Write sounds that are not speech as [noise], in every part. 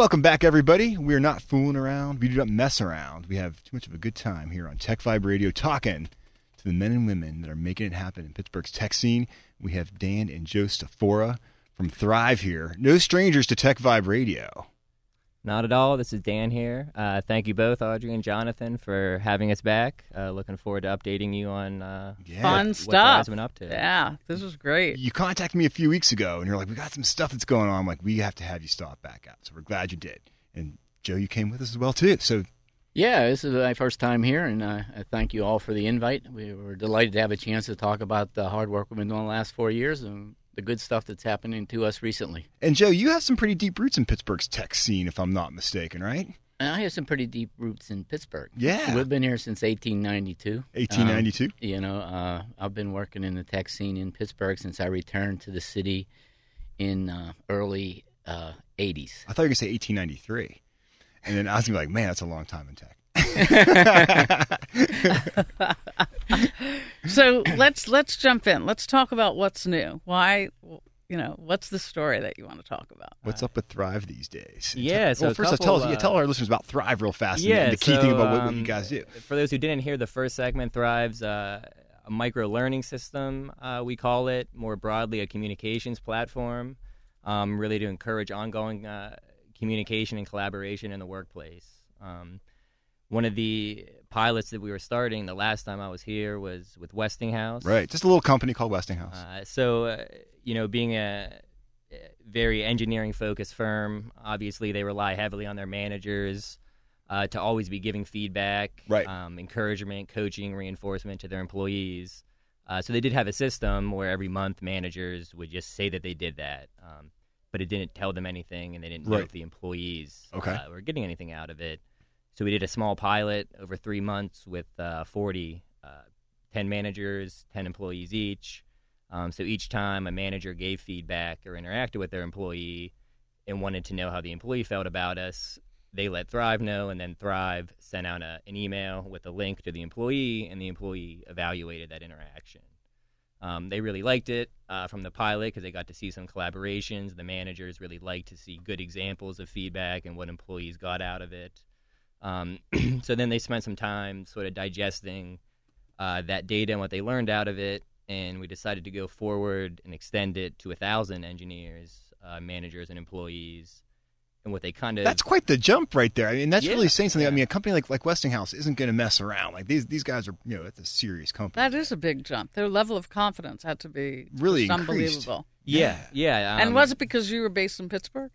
Welcome back, everybody. We're not fooling around. We do not mess around. We have too much of a good time here on Tech Vibe Radio talking to the men and women that are making it happen in Pittsburgh's tech scene. We have Dan and Joe Stafora from Thrive here. No strangers to Tech Vibe Radio. Not at all. This is Dan here. Uh, thank you both, Audrey and Jonathan, for having us back. Uh, looking forward to updating you on uh, Yeah. Fun what stuff. Thrive's been up to. Yeah, this was great. You contacted me a few weeks ago, and you're like, "We got some stuff that's going on." I'm like, "We have to have you stop back out." So we're glad you did. And Joe, you came with us as well too. So Yeah, this is my first time here, and uh, I thank you all for the invite. We were delighted to have a chance to talk about the hard work we've been doing the last four years and the good stuff that's happening to us recently. And Joe, you have some pretty deep roots in Pittsburgh's tech scene, if I'm not mistaken, right? And I have some pretty deep roots in Pittsburgh. Yeah. We've been here since 1892. 1892. Um, you know, uh, I've been working in the tech scene in Pittsburgh since I returned to the city in uh, early uh, 80s. I thought you were gonna say 1893, and then I was gonna be like, "Man, that's a long time in tech." [laughs] [laughs] [laughs] So let's let's jump in. Let's talk about what's new. Why, you know, what's the story that you want to talk about? What's up with Thrive these days? Yeah, so well, a first, couple, tell us, yeah, uh, tell our listeners about Thrive real fast. and- Yeah, and the key so, thing about what, what you um, guys do. For those who didn't hear the first segment, Thrive's uh, a micro learning system, uh, we call it. More broadly, a communications platform, um, really to encourage ongoing uh, communication and collaboration in the workplace. Um, one of the pilots that we were starting the last time I was here was with Westinghouse. Right, just a little company called Westinghouse. Uh, so, uh, you know, being a very engineering focused firm, obviously they rely heavily on their managers uh, to always be giving feedback, Right. um, encouragement, coaching, reinforcement to their employees. Uh, so they did have a system where every month managers would just say that they did that, um, but it didn't tell them anything, and they didn't know if the employees Okay. uh, were getting anything out of it. So we did a small pilot over three months with uh, 40, uh, 10 managers, 10 employees each. Um, so each time a manager gave feedback or interacted with their employee and wanted to know how the employee felt about us, they let Thrive know, and then Thrive sent out a, an email with a link to the employee, and the employee evaluated that interaction. Um, they really liked it uh, from the pilot because they got to see some collaborations. The managers really liked to see good examples of feedback and what employees got out of it. Um, [clears throat] so then they spent some time sort of digesting uh, that data and what they learned out of it, and we decided to go forward and extend it to a thousand engineers, uh, managers, and employees. And what they kind of That's quite the jump right there. I mean, that's Yeah, really saying something. I mean, a company like like Westinghouse isn't going to mess around. Like these these guys are, you know, it's a serious company. That is a big jump. Their level of confidence had to be Really just increased. unbelievable. yeah, yeah. Um, and was it because you were based in Pittsburgh?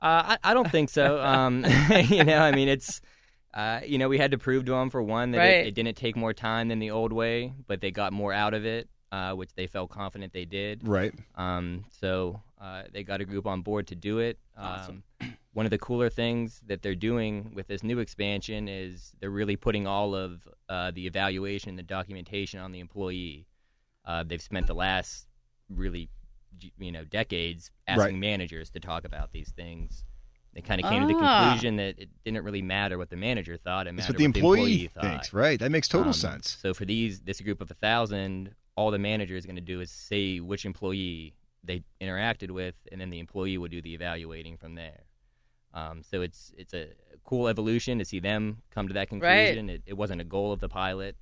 Uh, I, I don't think so. [laughs] Um, [laughs] you know, I mean, it's, uh, you know, we had to prove to them for one that Right. it, it didn't take more time than the old way, but they got more out of it, uh, which they felt confident they did. right. Um, so uh, they got a group on board to do it. Um, [clears throat] one of the cooler things that they're doing with this new expansion is they're really putting all of uh, the evaluation and the documentation on the employee. Uh, they've spent the last really, you know, decades asking Right. managers to talk about these things. They kind of came to the Ah. conclusion that it didn't really matter what the manager thought; it That's mattered what the employee, thought. thinks. Right. That makes total Um, sense. So for these this group of a thousand, all the manager is going to do is say which employee they interacted with, and then the employee will do the evaluating from there. Um, so it's it's a cool evolution to see them come to that conclusion. It, it wasn't a goal of the pilot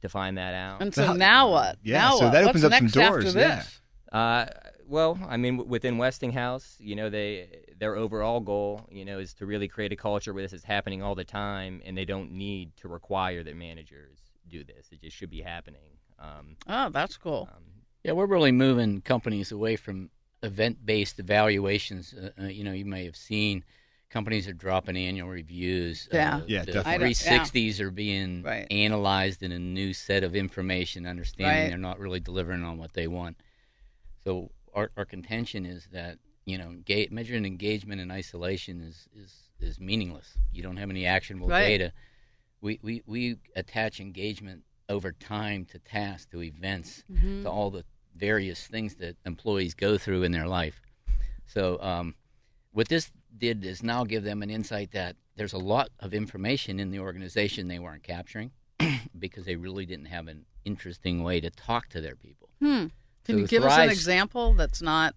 to find that out. And So so now what? Yeah, Now so what? that What's opens up some next after doors, This? yeah. Uh, well, I mean, within Westinghouse, you know, they their overall goal, you know, is to really create a culture where this is happening all the time, and they don't need to require that managers do this. It just should be happening. Um, Oh, that's cool. um, Yeah, we're really moving companies away from event-based evaluations. Uh, uh, you know, you may have seen companies are dropping annual reviews. Yeah. Uh, Yeah, the definitely. I don't- 360s are being Right. analyzed in a new set of information, understanding Right. they're not really delivering on what they want. So our, our contention is that you know, ga- measuring engagement in isolation is, is, is meaningless. You don't have any actionable Right. data. We, we, we attach engagement over time to tasks, to events, Mm-hmm. to all the various things that employees go through in their life. So, um, what this did is now give them an insight that there's a lot of information in the organization they weren't capturing [clears throat] because they really didn't have an interesting way to talk to their people. Hmm. Can you give us an example that's not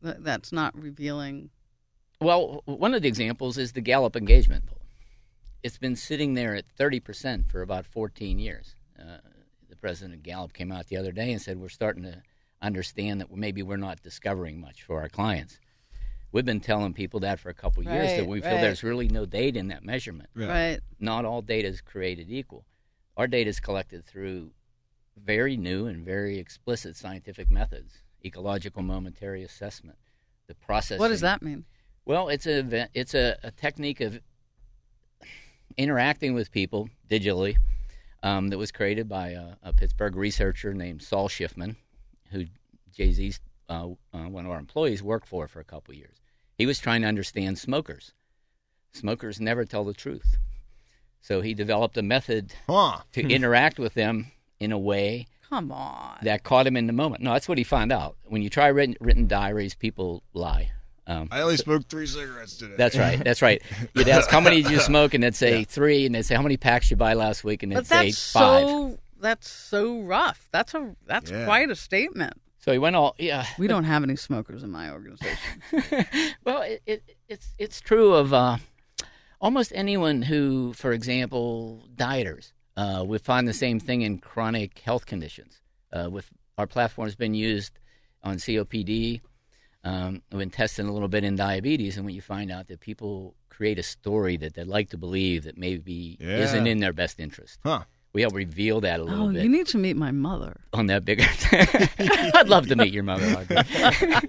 that's not revealing? Well, one of the examples is the Gallup engagement poll. It's been sitting there at 30% for about 14 years. Uh, the president of Gallup came out the other day and said we're starting to understand that maybe we're not discovering much for our clients. We've been telling people that for a couple of years that Right, we feel right. there's really no data in that measurement. Yeah. Right. Not all data is created equal. Our data is collected through very new and very explicit scientific methods, ecological momentary assessment, the process. What does that mean? Well, it's a ve- it's a, a technique of interacting with people digitally um, that was created by a, a Pittsburgh researcher named Saul Shiffman, who Jay Z's uh, uh, one of our employees worked for for a couple of years. He was trying to understand smokers. Smokers never tell the truth, so he developed a method Huh. to interact with them in a way Come on. that caught him in the moment. No, that's what he found out. When you try written, written diaries, people lie. Um, I only smoked three cigarettes today. that's right. That's right. [laughs] You'd ask how many did you smoke, and they'd say three, and they'd say how many packs you buy last week, and they'd but say that's five. so that's so rough. That's a that's Yeah. quite a statement. So he went all yeah. We don't have any smokers in my organization. [laughs] well, it, it, it's it's true of uh, almost anyone who, for example, dieters. Uh, we find the same thing in chronic health conditions. Uh, with our platform has been used on COPD. Um, we've been testing a little bit in diabetes, and when you find out that people create a story that they like to believe that maybe Yeah. isn't in their best interest, Huh. we help reveal that a little bit. oh, bit you need to meet my mother. on that bigger. [laughs] I'd love to meet your mother. [laughs]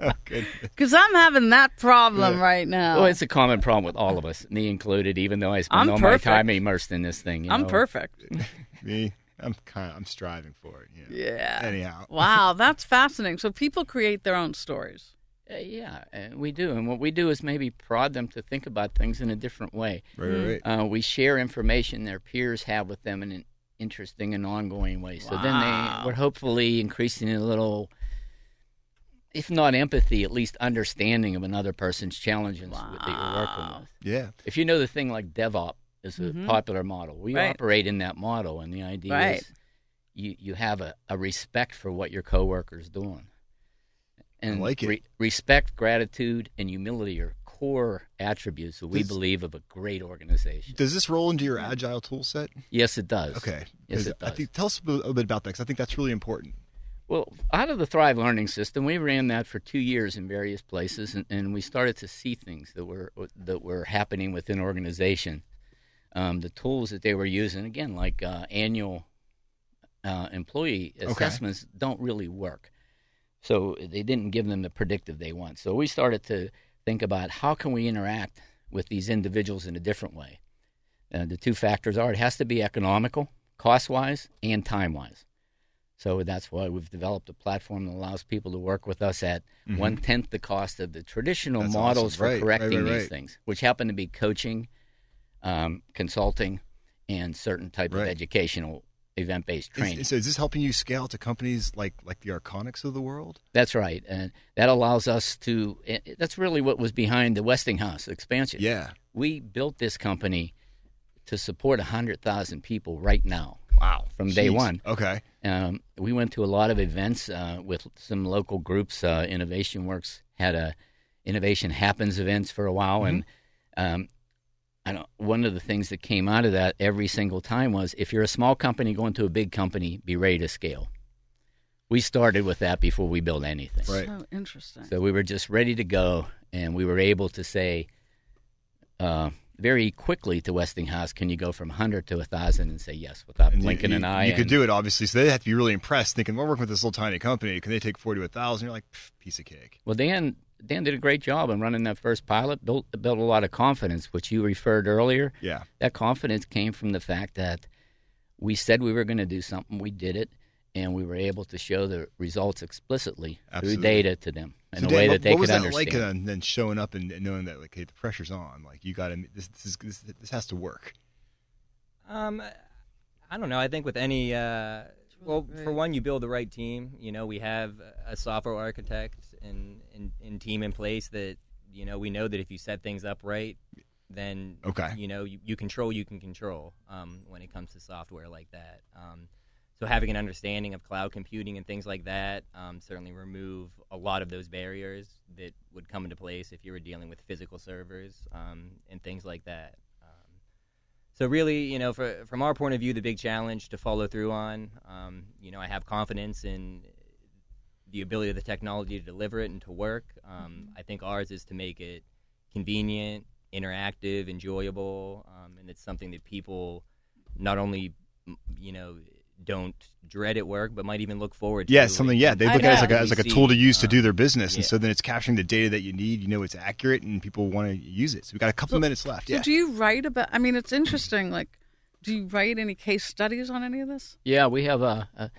Audrey. Oh. Because I'm having that problem right now. Well, it's a common problem with all of us, me included. Even though I spend I'm all perfect. my time immersed in this thing, you I'm know. perfect. [laughs] Me, I'm kind of, I'm striving for it. You know. Yeah. Anyhow. Wow, [laughs] that's fascinating. So people create their own stories. Uh, yeah, uh, we do, and what we do is maybe prod them to think about things in a different way. Right, right, right. Uh, we share information their peers have with them in an interesting and ongoing way. So then they, we're hopefully increasing a little, if not empathy, at least understanding of another person's challenges that you're working Wow. with. yeah. If you know the thing like DevOps is a Mhm. popular model, we Right. operate in that model, and the idea Right. is you you have a, a respect for what your coworkers doing, and like it. re- respect, gratitude, and humility are core attributes that we Does- believe of a great organization. Does this roll into your agile tool set? yes, it does. Okay. Yes, 'Cause it I does. think tell us a a little bit about that because I think that's really important. Well, out of the Thrive Learning System, we ran that for two years in various places, and, and we started to see things that were that were happening within organization. Um, the tools that they were using, again, like uh, annual uh, employee Okay. assessments, don't really work. So they didn't give them the predictive they want. So we started to think about how can we interact with these individuals in a different way. Uh, the two factors are it has to be economical, cost wise, and time wise. So that's why we've developed a platform that allows people to work with us at one tenth the cost of the traditional Mm-hmm. That's models awesome. for Right, right, correcting right, these things, which happen to be coaching, um, consulting, and certain type of educational event based Is, training. so is this helping you scale to companies like like the Arconics of the world? That's right, and that allows us to. That's really what was behind the Westinghouse expansion. Yeah. we built this company to support hundred thousand people right now. Wow. From day one. Okay. Um, we went to a lot of events uh, with some local groups. Uh, Innovation Works had a Innovation Happens events for a while, and um, I don't, one of the things that came out of that every single time was if you're a small company going to a big company, be ready to scale. We started with that before we built anything. Right. So interesting. So we were just ready to go, and we were able to say uh, very quickly to Westinghouse, "Can you go from 100 to 1,000?" and say yes without And you- blinking you, an eye. You could do it, obviously. So they have to be really impressed, thinking, "We're working with this little tiny company. Can they take forty to a thousand? You're like, piece of cake. Well, Dan Dan did a great job in running that first pilot. built built a lot of confidence, which you referred earlier. Yeah. That confidence came from the fact that we said we were going to do something, we did it, and we were able to show the results explicitly Absolutely. through data to them in So a Dan, way what, that they what was that like? Uh, then showing up and, and knowing that like, hey, the pressure's on. Like you got to this, this is this, this has to work. Um, I don't know. I think with any, uh, well, for one, you build the right team. You know, we have a software architect and, and, and team in place that you know we know that if you set things up right, then Okay. you know you, you control you can control um, when it comes to software like that. Um, so having an understanding of cloud computing and things like that um, certainly remove a lot of those barriers that would come into place if you were dealing with physical servers um, and things like that. Um, so really, you know, for, from our point of view, the big challenge to follow through on, um, you know, I have confidence in the ability of the technology to deliver it and to work. Um, I think ours is to make it convenient, interactive, enjoyable, um, and it's something that people not only, you know, don't dread at work, but might even look forward to. It. Yeah, something. Yeah, they look at it as like a, as like a tool to see, use to um, do their business, and yeah. so then it's capturing the data that you need. You know, it's accurate, and people want to use it. So we got a couple So- minutes left. So Yeah. do you write about? I mean, it's interesting. Like, do you write any case studies on any of this? Yeah, we have a, a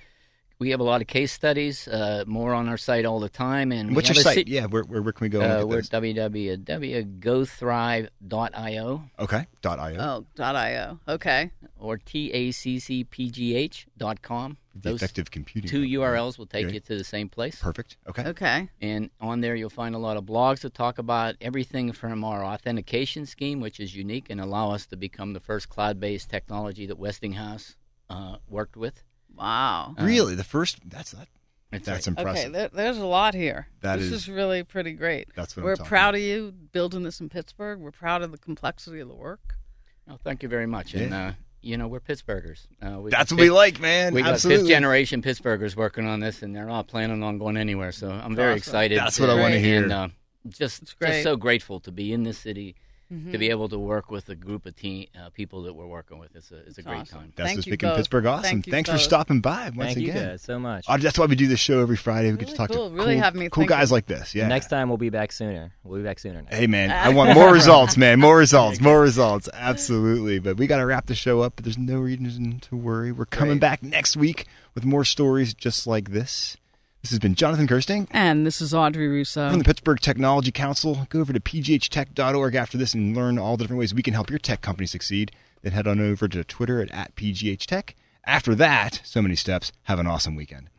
we have a lot of case studies, uh, more on our site all the time. And we What's your have a site? se- yeah, where, where where can we go? and Uh, look we're at at www.gothrive.io? Okay. Dot io. Oh, dot .io. Okay. or taccpgh.com. the Those affective computing. two company. URLs will take Okay. you to the same place. Perfect. Okay. Okay. And on there, you'll find a lot of blogs that talk about everything from our authentication scheme, which is unique and allow us to become the first cloud-based technology that Westinghouse uh, worked with. Wow. Uh, really, the first. That's that. That's That's right. Okay. impressive. There, there's a lot here. That this is- is really pretty great. That's what We're I'm talking proud of you building this in Pittsburgh. We're proud of the complexity of the work. Oh, thank you very much. And uh, you know, we're Pittsburghers. Uh, we That's got what we like, man. We got Absolutely. fifth generation Pittsburghers working on this, and they're not planning on going anywhere. So I'm very Awesome. excited. That's what I wanna and, hear. uh, just, It's great. just so grateful to be in this city, Mhm. to be able to work with a group of team uh, people that we're working with. It's a, it's a great awesome. time. That's Thank what's you making both. Pittsburgh awesome. Thank you Thanks for both. stopping by once Thank you again. guys so much. Oh, that's why we do this show every Friday. We get to Really talk cool. to Really cool, have me cool thinking. guys like this. Yeah. Next time we'll be back sooner. We'll be back sooner. Next Hey man, I want [laughs] more results, man. More [laughs] results, more results. Absolutely. But we got to wrap the show up. But there's no reason to worry. We're coming Great. back next week with more stories just like this. This has been Jonathan Kersting And this is Audrey Russo. from the Pittsburgh Technology Council. Go over to pghtech.org after this and learn all the different ways we can help your tech company succeed. Then head on over to Twitter at, at pghtech. After that, so many steps. Have an awesome weekend.